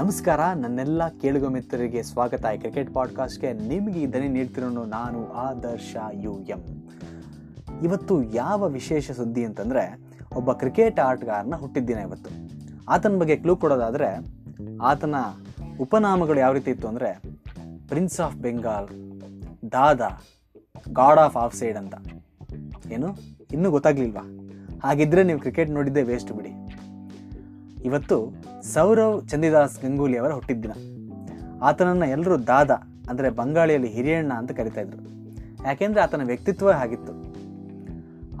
ನಮಸ್ಕಾರ, ನನ್ನೆಲ್ಲ ಕೇಳುಗ ಮಿತ್ರರಿಗೆ ಸ್ವಾಗತ. ಈ ಕ್ರಿಕೆಟ್ ಪಾಡ್ಕಾಸ್ಟ್ಗೆ ನಿಮಗೆ ದನಿ ನೀಡ್ತಿರೋನು ನಾನು ಆದರ್ಶ ಯು ಎಂ. ಇವತ್ತು ಯಾವ ವಿಶೇಷ ಸುದ್ದಿ ಅಂತಂದರೆ, ಒಬ್ಬ ಕ್ರಿಕೆಟ್ ಆಟಗಾರನ ಹುಟ್ಟಿದ್ದಿನ ಇವತ್ತು. ಆತನ ಬಗ್ಗೆ ಕ್ಲೂ ಕೊಡೋದಾದರೆ, ಆತನ ಉಪನಾಮಗಳು ಯಾವ ರೀತಿ ಇತ್ತು ಅಂದರೆ prince of Bengal Dada god of off side ಅಂತ. ಏನು? ಇನ್ನೂ ಗೊತ್ತಾಗ್ಲಿಲ್ವಾ? ಹಾಗಿದ್ರೆ ನೀವು ಕ್ರಿಕೆಟ್ ನೋಡಿದ್ದೇ ವೇಸ್ಟ್ ಬಿಡಿ. ಇವತ್ತು ಸೌರವ್ ಚಂದಿದಾಸ್ ಗಂಗೂಲಿ ಅವರ ಹುಟ್ಟಿದ್ದಿನ. ಆತನನ್ನು ಎಲ್ಲರೂ ದಾದ, ಅಂದರೆ ಬಂಗಾಳಿಯಲ್ಲಿ ಹಿರಿಯಣ್ಣ ಅಂತ ಕರಿತಾ ಇದ್ರು. ಯಾಕೆಂದರೆ ಆತನ ವ್ಯಕ್ತಿತ್ವ ಆಗಿತ್ತು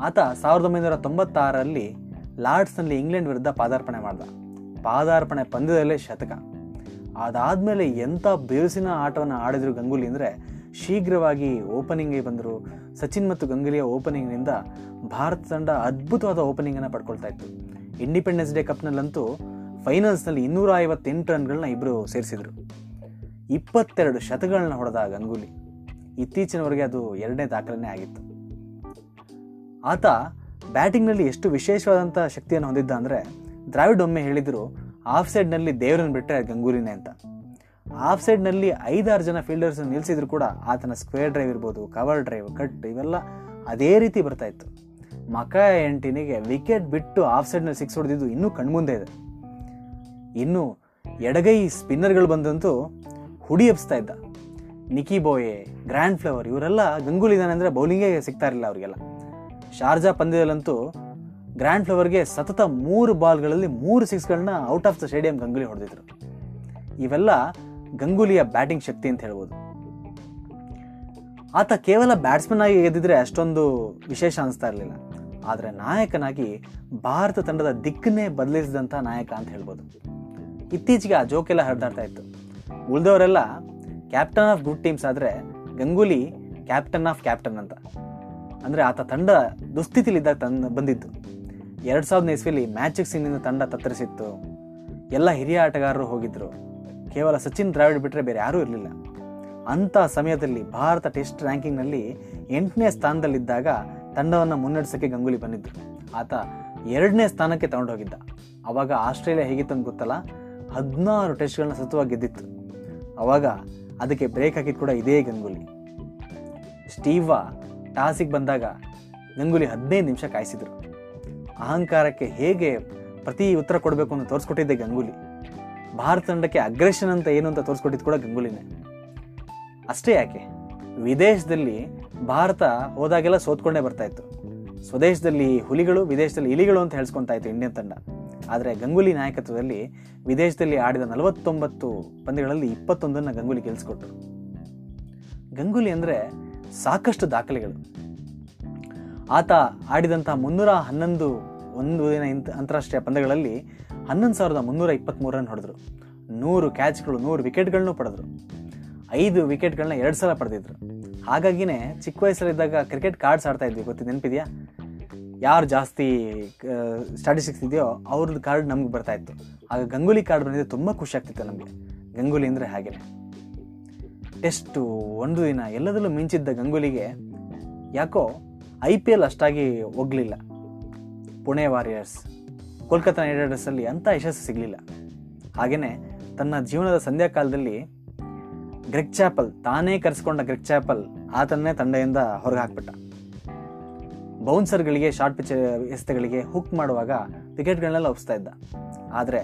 ಆತ ಸಾವಿರದ ಒಂಬೈನೂರ ತೊಂಬತ್ತಾರರಲ್ಲಿ ಲಾರ್ಡ್ಸ್ನಲ್ಲಿ ಇಂಗ್ಲೆಂಡ್ ವಿರುದ್ಧ ಪಾದಾರ್ಪಣೆ ಮಾಡ್ದ. ಪಾದಾರ್ಪಣೆ ಪಂದ್ಯದಲ್ಲೇ ಶತಕ. ಅದಾದಮೇಲೆ ಎಂಥ ಬಿರುಸಿನ ಆಟವನ್ನು ಆಡಿದ್ರು ಗಂಗೂಲಿ ಅಂದರೆ ಶೀಘ್ರವಾಗಿ ಓಪನಿಂಗ್ಗೆ ಬಂದರು. ಸಚಿನ್ ಮತ್ತು ಗಂಗೂಲಿಯ ಓಪನಿಂಗ್ನಿಂದ ಭಾರತ ತಂಡ ಅದ್ಭುತವಾದ ಓಪನಿಂಗನ್ನು ಪಡ್ಕೊಳ್ತಾ ಇತ್ತು. ಇಂಡಿಪೆಂಡೆನ್ಸ್ ಡೇ ಕಪ್ನಲ್ಲಂತೂ ಫೈನಲ್ಸ್ನಲ್ಲಿ ಇನ್ನೂರ ಐವತ್ತೆಂಟು ರನ್ಗಳನ್ನ ಇಬ್ಬರು ಸೇರಿಸಿದರು. ಇಪ್ಪತ್ತೆರಡು ಶತಗಳನ್ನ ಹೊಡೆದ ಗಂಗೂಲಿ ಇತ್ತೀಚಿನವರೆಗೆ ಅದು ಎರಡನೇ ದಾಖಲೆನೇ ಆಗಿತ್ತು. ಆತ ಬ್ಯಾಟಿಂಗ್ನಲ್ಲಿ ಎಷ್ಟು ವಿಶೇಷವಾದಂಥ ಶಕ್ತಿಯನ್ನು ಹೊಂದಿದ್ದ ಅಂದರೆ ದ್ರಾವಿಡ್ ಒಮ್ಮೆ ಹೇಳಿದರು ಆಫ್ ಸೈಡ್ನಲ್ಲಿ ದೇವರನ್ನು ಬಿಟ್ಟರೆ ಗಂಗೂಲಿನೇ ಅಂತ. ಆಫ್ ಸೈಡ್ನಲ್ಲಿ ಐದಾರು ಜನ ಫೀಲ್ಡರ್ಸ್ ನಿಲ್ಲಿಸಿದ್ರು ಕೂಡ ಆತನ ಸ್ಕ್ವೇರ್ ಡ್ರೈವ್ ಇರ್ಬೋದು, ಕವರ್ ಡ್ರೈವ್, ಕಟ್ ಇವೆಲ್ಲ ಅದೇ ರೀತಿ ಬರ್ತಾ ಇತ್ತು. ಮಕ ಎಂಟಿನಿಗೆ ವಿಕೆಟ್ ಬಿಟ್ಟು ಆಫ್ ಸೈಡ್ನಲ್ಲಿ ಸಿಕ್ಸ್ ಹೊಡೆದಿದ್ದು ಇನ್ನೂ ಕಣ್ಮುಂದೆ ಇದೆ. ಇನ್ನು ಎಡಗೈ ಸ್ಪಿನ್ನರ್ಗಳು ಬಂದಂತೂ ಹುಡಿ ಎಬ್ಸ್ತಾ ಇದ್ದ. ನಿಕಿ ಬೋಯೆ ಗ್ರ್ಯಾಂಡ್ ಫ್ಲವರ್ ಇವರೆಲ್ಲ ಗಂಗೂಲಿ ಇದ್ದಾನೆ ಅಂದರೆ ಬೌಲಿಂಗೇ ಸಿಗ್ತಾ ಇರಲಿಲ್ಲ ಅವರಿಗೆಲ್ಲ. ಶಾರ್ಜಾ ಪಂದ್ಯದಲ್ಲಂತೂ ಗ್ರ್ಯಾಂಡ್ ಫ್ಲವರ್ಗೆ ಸತತ ಮೂರು ಬಾಲ್ಗಳಲ್ಲಿ ಮೂರು ಸಿಕ್ಸ್ಗಳನ್ನ out of the stadium Ganguly ಹೊಡೆದಿದ್ರು. ಇವೆಲ್ಲ ಗಂಗೂಲಿಯ ಬ್ಯಾಟಿಂಗ್ ಶಕ್ತಿ ಅಂತ ಹೇಳ್ಬೋದು. ಆತ ಕೇವಲ ಬ್ಯಾಟ್ಸ್ಮನ್ ಆಗಿ ಗೆದ್ದಿದ್ರೆ ಅಷ್ಟೊಂದು ವಿಶೇಷ ಅನಿಸ್ತಾ ಇರಲಿಲ್ಲ. ಆದರೆ ನಾಯಕನಾಗಿ ಭಾರತ ತಂಡದ ದಿಕ್ಕನ್ನೇ ಬದಲಿಸಿದಂಥ ನಾಯಕ ಅಂತ ಹೇಳ್ಬೋದು. ಇತ್ತೀಚೆಗೆ ಆ ಜೋಕೆಲ್ಲ ಹರಿದಾಡ್ತಾ ಇತ್ತು. ಉಳಿದವರೆಲ್ಲ ಕ್ಯಾಪ್ಟನ್ ಆಫ್ ಗುಡ್ ಟೀಮ್ಸ್ ಆದರೆ ಗಂಗೂಲಿ ಕ್ಯಾಪ್ಟನ್ ಆಫ್ ಕ್ಯಾಪ್ಟನ್ ಅಂತ. ಅಂದರೆ ಆತ ತಂಡ ದುಸ್ಥಿತಿಲಿದ್ದಾಗ ತಂದು ಬಂದಿತ್ತು. ಎರಡು ಸಾವಿರದ ಇಸ್ವಿಲಿ ಮ್ಯಾಚಿಕ್ ಫಿಕ್ಸಿಂಗ್ನಿಂದ ತಂಡ ತತ್ತರಿಸಿತ್ತು. ಎಲ್ಲ ಹಿರಿಯ ಆಟಗಾರರು ಹೋಗಿದ್ರು. ಕೇವಲ ಸಚಿನ್ ದ್ರಾವಿಡ್ ಬಿಟ್ಟರೆ ಬೇರೆ ಯಾರೂ ಇರಲಿಲ್ಲ. ಅಂಥ ಸಮಯದಲ್ಲಿ ಭಾರತ ಟೆಸ್ಟ್ ರ್ಯಾಂಕಿಂಗ್ನಲ್ಲಿ ಎಂಟನೇ ಸ್ಥಾನದಲ್ಲಿದ್ದಾಗ ತಂಡವನ್ನು ಮುನ್ನಡೆಸೋಕ್ಕೆ ಗಂಗೂಲಿ ಬಂದಿದ್ದರು ಆತ ಎರಡನೇ ಸ್ಥಾನಕ್ಕೆ ತಗೊಂಡೋಗಿದ್ದ. ಅವಾಗ ಆಸ್ಟ್ರೇಲಿಯಾ ಹೇಗಿತ್ತು ಅಂತ ಗೊತ್ತಲ್ಲ? ಹದಿನಾರು ಟೆಸ್ಟ್ಗಳನ್ನ ಸತತವಾಗಿ ಗೆದ್ದಿತ್ತು. ಅವಾಗ ಅದಕ್ಕೆ ಬ್ರೇಕ್ ಹಾಕಿದ್ ಕೂಡ ಇದೇ ಗಂಗೂಲಿ. ಸ್ಟೀವ ಟಾಸಿಗೆ ಬಂದಾಗ ಗಂಗೂಲಿ ಹದಿನೈದು ನಿಮಿಷ ಕಾಯಿಸಿದರು. ಅಹಂಕಾರಕ್ಕೆ ಹೇಗೆ ಪ್ರತಿ ಉತ್ತರ ಕೊಡಬೇಕು ಅಂತ ತೋರಿಸ್ಕೊಟ್ಟಿದ್ದೆ ಗಂಗೂಲಿ. ಭಾರತ ತಂಡಕ್ಕೆ ಅಗ್ರೆಷನ್ ಅಂತ ಏನು ಅಂತ ತೋರಿಸ್ಕೊಟ್ಟಿದ್ದು ಕೂಡ ಗಂಗೂಲಿನೇ. ಅಷ್ಟೇ ಯಾಕೆ? ವಿದೇಶದಲ್ಲಿ ಭಾರತ ಹೋದಾಗೆಲ್ಲ ಸೋತ್ಕೊಂಡೇ ಬರ್ತಾ ಇತ್ತು. ಸ್ವದೇಶದಲ್ಲಿ ಹುಲಿಗಳು, ವಿದೇಶದಲ್ಲಿ ಇಲಿಗಳು ಅಂತ ಹೇಳ್ಸ್ಕೊತಾ ಇತ್ತು ಇಂಡಿಯನ್ ತಂಡ. ಆದರೆ ಗಂಗೂಲಿ ನಾಯಕತ್ವದಲ್ಲಿ ವಿದೇಶದಲ್ಲಿ ಆಡಿದ ನಲವತ್ತೊಂಬತ್ತು ಪಂದ್ಯಗಳಲ್ಲಿ ಇಪ್ಪತ್ತೊಂದನ್ನು ಗಂಗೂಲಿ ಗೆಲ್ಲಿಸ್ಕೊಟ್ರು ಗಂಗೂಲಿ ಅಂದರೆ ಸಾಕಷ್ಟು ದಾಖಲೆಗಳು. ಆತ ಆಡಿದಂಥ ಮುನ್ನೂರ ಹನ್ನೊಂದು ಒಂದು ದಿನ ಇಂತ ಅಂತಾರಾಷ್ಟ್ರೀಯ ಪಂದ್ಯಗಳಲ್ಲಿ ಹನ್ನೊಂದು ಸಾವಿರದ ಮುನ್ನೂರ ಇಪ್ಪತ್ತ್ಮೂರನ್ನು ರನ್ ಹೊಡೆದ್ರು. ನೂರು ಕ್ಯಾಚ್ಗಳು ನೂರು ವಿಕೆಟ್ಗಳನ್ನೂ ಪಡೆದ್ರು. ಐದು ವಿಕೆಟ್ಗಳನ್ನ ಎರಡು ಸಲ ಪಡೆದಿದ್ರು. ಹಾಗಾಗಿನೇ ಚಿಕ್ಕ ವಯಸ್ಸಲ್ಲಿದ್ದಾಗ ಕ್ರಿಕೆಟ್ ಕಾರ್ಡ್ಸ್ ಆಡ್ತಾ ಇದ್ವಿ. ಗೊತ್ತಿ ನೆನಪಿದೆಯಾ? ಯಾರು ಜಾಸ್ತಿ ಸ್ಟಾಟಿಸ್ಟಿಕ್ಸ್ ಇದೆಯೋ ಅವ್ರದ್ದು ಕಾರ್ಡ್ ನಮ್ಗೆ ಬರ್ತಾ ಇತ್ತು. ಆಗ ಗಂಗೂಲಿ ಕಾರ್ಡ್ ಬಂದಿದ್ದು ತುಂಬ ಖುಷಿ ಆಗ್ತಿತ್ತು ನಮಗೆ. ಗಂಗೂಲಿ ಅಂದರೆ ಹಾಗೆ ಟೆಸ್ಟು ಒಂದು ದಿನ ಎಲ್ಲದರಲ್ಲೂ ಮಿಂಚಿದ್ದ ಗಂಗೂಲಿಗೆ ಯಾಕೋ ಐ ಪಿ ಎಲ್ ಅಷ್ಟಾಗಿ ಒಗ್ಲಿಲ್ಲ ಪುಣೆ ವಾರಿಯರ್ಸ್ ಕೋಲ್ಕತ್ತಾ ನೈಟ್ ರೈಡರ್ಸಲ್ಲಿ ಅಂಥ ಯಶಸ್ಸು ಸಿಗಲಿಲ್ಲ. ಹಾಗೆಯೇ ತನ್ನ ಜೀವನದ ಸಂಧ್ಯಾಕಾಲದಲ್ಲಿ ಗ್ರೆಗ್ ಚಾಪಲ್, ತಾನೇ ಕರೆಸ್ಕೊಂಡ ಗ್ರೆಗ್ ಚಾಪಲ್ ಆತನ್ನೇ ತಂಡದಿಂದ ಹೊರಗೆ ಹಾಕ್ಬಿಟ್ಟ. ಬೌನ್ಸರ್ಗಳಿಗೆ, ಶಾರ್ಟ್ ಪಿಚ್ ಎಸೆತಗಳಿಗೆ ಹುಕ್ ಮಾಡುವಾಗ ವಿಕೆಟ್ಗಳನ್ನೆಲ್ಲ ಒಪ್ಸ್ತಾ ಇದ್ದ. ಆದರೆ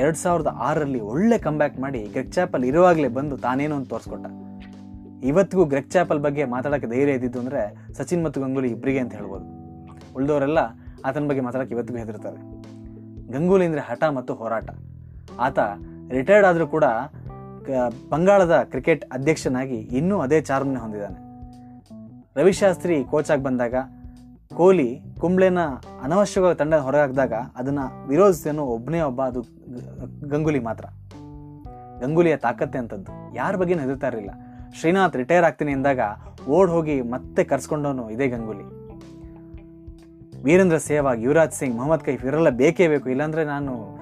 ಎರಡು ಸಾವಿರದ ಆರರಲ್ಲಿ ಒಳ್ಳೆ ಕಂಬ್ಯಾಕ್ ಮಾಡಿ ಗ್ರೆಗ್ ಚಾಪಲ್ ಇರುವಾಗಲೇ ಬಂದು ತಾನೇನೋ ಅಂತ ತೋರಿಸ್ಕೊಟ್ಟ. ಇವತ್ತಿಗೂ ಗ್ರೆಗ್ ಚಾಪಲ್ ಬಗ್ಗೆ ಮಾತಾಡೋಕ್ಕೆ ಧೈರ್ಯ ಇದ್ದಿದ್ದು ಅಂದರೆ ಸಚಿನ್ ಮತ್ತು ಗಂಗೂಲಿ ಇಬ್ಬರಿಗೆ ಅಂತ ಹೇಳ್ಬೋದು. ಉಳಿದವರೆಲ್ಲ ಆತನ ಬಗ್ಗೆ ಮಾತಾಡೋಕೆ ಇವತ್ತಿಗೂ ಹೆದರ್ತಾರೆ. ಗಂಗೂಲಿ ಅಂದರೆ ಹಠ ಮತ್ತು ಹೋರಾಟ. ಆತ ರಿಟೈರ್ಡ್ ಆದರೂ ಕೂಡ ಬಂಗಾಳದ ಕ್ರಿಕೆಟ್ ಅಧ್ಯಕ್ಷನಾಗಿ ಇನ್ನೂ ಅದೇ ಚಾರ್ಮನ್ನ ಹೊಂದಿದ್ದಾನೆ. ರವಿಶಾಸ್ತ್ರಿ ಕೋಚ್ ಆಗಿ ಬಂದಾಗ, ಕೊಹ್ಲಿ ಕುಂಬ್ಳೆನ ಅನವಶ್ಯಕವಾಗಿ ತಂಡ ಹೊರಗಾಕಿದಾಗ ಅದನ್ನು ವಿರೋಧಿಸೋನು ಒಬ್ಬನೇ ಒಬ್ಬ ಅದು ಗಂಗೂಲಿ ಮಾತ್ರ. ಗಂಗೂಲಿಯ ತಾಕತ್ತೆ ಅಂತದ್ದು. ಯಾರ ಬಗ್ಗೆ ಹೆದರ್ತಾ ಇರಲಿಲ್ಲ. ಶ್ರೀನಾಥ್ ರಿಟೈರ್ ಆಗ್ತೀನಿ ಎಂದಾಗ ಓಡ್ ಹೋಗಿ ಮತ್ತೆ ಕರ್ಸ್ಕೊಂಡವನು ಇದೇ ಗಂಗೂಲಿ. ವೀರೇಂದ್ರ ಸೇವಾಗ್ ಯುವರಾಜ್ ಸಿಂಗ್, ಮೊಹಮ್ಮದ್ ಕೈಫ್, ಇವರೆಲ್ಲ ಬೇಕೇ ಬೇಕು, ಇಲ್ಲಾಂದರೆ ನಾನು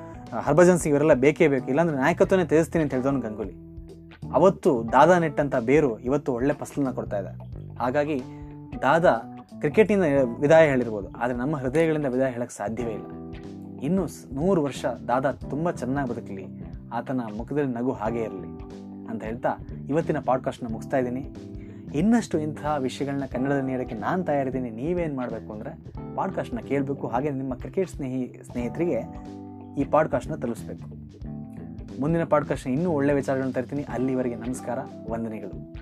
ಹರ್ಭಜನ್ ಸಿಂಗ್ ಇವರೆಲ್ಲ ಬೇಕೇ ಬೇಕು. ಇಲ್ಲಾಂದ್ರೆ ನಾಯಕತ್ವನೇ ತ್ಯಜಿಸ್ತೀನಿ ಅಂತ ಹೇಳಿದವನು ಗಂಗೂಲಿ. ಅವತ್ತು ದಾದಾ ನೆಟ್ಟಂಥ ಬೇರು ಇವತ್ತು ಒಳ್ಳೆ ಫಸಲನ್ನ ಕೊಡ್ತಾ ಇದೆ. ಹಾಗಾಗಿ ದಾದಾ ಕ್ರಿಕೆಟಿಂದ ವಿದಾಯ ಹೇಳಿರ್ಬೋದು, ಆದರೆ ನಮ್ಮ ಹೃದಯಗಳಿಂದ ವಿದಾಯ ಹೇಳಕ್ಕೆ ಸಾಧ್ಯವೇ ಇಲ್ಲ. ಇನ್ನೂ ನೂರು ವರ್ಷ ದಾದಾ ತುಂಬ ಚೆನ್ನಾಗಿ ಬದುಕಲಿ, ಆತನ ಮುಖದಲ್ಲಿ ನಗು ಹಾಗೇ ಇರಲಿ ಅಂತ ಹೇಳ್ತಾ ಇವತ್ತಿನ ಪಾಡ್ಕಾಸ್ಟ್ನ ಮುಗಿಸ್ತಾ ಇದ್ದೀನಿ. ಇನ್ನಷ್ಟು ಇಂತಹ ವಿಷಯಗಳನ್ನ ಕನ್ನಡದಲ್ಲಿ ನೀಡೋಕ್ಕೆ ನಾನು ತಯಾರಿದ್ದೀನಿ, ನೀವೇನು ಮಾಡಬೇಕು ಅಂದರೆ ಪಾಡ್ಕಾಸ್ಟ್ನ ಕೇಳಬೇಕು. ಹಾಗೆ ನಿಮ್ಮ ಕ್ರಿಕೆಟ್ ಸ್ನೇಹಿ, ಸ್ನೇಹಿತರಿಗೆ ಈ ಪಾಡ್ಕಾಸ್ಟ್ನ ತಲುಪಿಸ್ಬೇಕು. ಮುಂದಿನ ಪಾಡ್ಕಾಸ್ಟ್ನ ಇನ್ನೂ ಒಳ್ಳೆಯ ವಿಚಾರಗಳನ್ನು ತರ್ತೀನಿ. ಅಲ್ಲಿವರೆಗೆ ನಮಸ್ಕಾರ ವಂದನೆಗಳು.